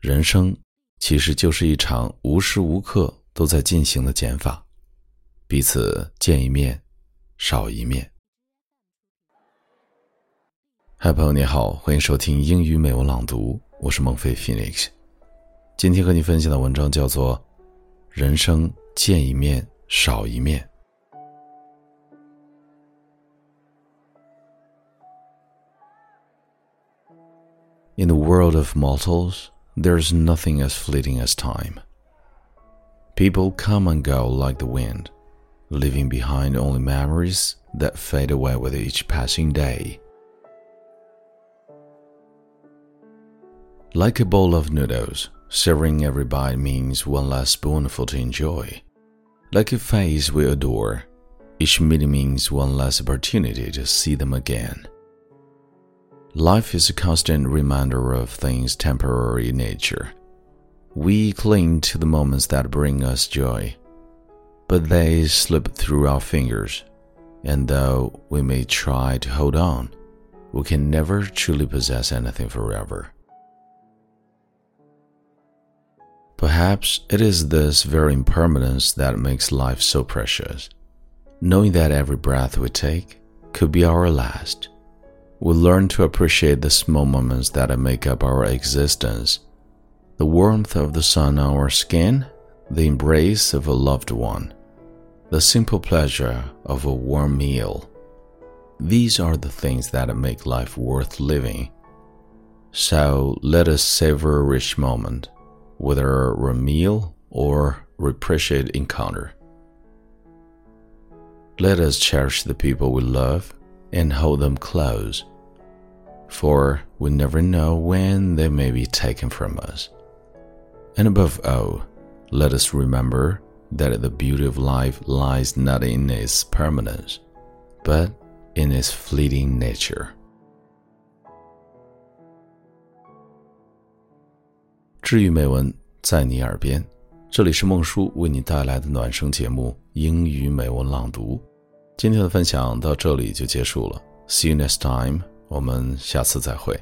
人生其实就是一场无时无刻都在进行的减法，彼此见一面，少一面。嗨，朋友你好，欢迎收听英语美文朗读，我是孟非 Phoenix。今天和你分享的文章叫做《人生见一面少一面》。In the world of mortals, there's nothing as fleeting as time. People come and go like the wind, leaving behind only memories that fade away with each passing day. Like a bowl of noodles, serving every bite means one last spoonful to enjoy. Like a face we adore, each meeting means one less opportunity to see them again. Life is a constant reminder of things temporary in nature. We cling to the moments that bring us joy, but they slip through our fingers, and though we may try to hold on, we can never truly possess anything forever. Perhaps it is this very impermanence that makes life so precious, knowing that every breath we take could be our last we learn to appreciate the small moments that make up our existence the warmth of the sun on our skin, the embrace of a loved one, the simple pleasure of a warm meal. These are the things that make life worth living. So let us savor each moment, whether a meal or appreciate encounter. Let us cherish the people we love and hold them close, for we never know when they may be taken from us. And above all, let us remember that the beauty of life lies not in its permanence, but in its fleeting nature. 治愈美文在你耳边，这里是孟叔为你带来的暖声节目《英语美文朗读》。 今天的分享到这里就结束了。See you next time，我们下次再会。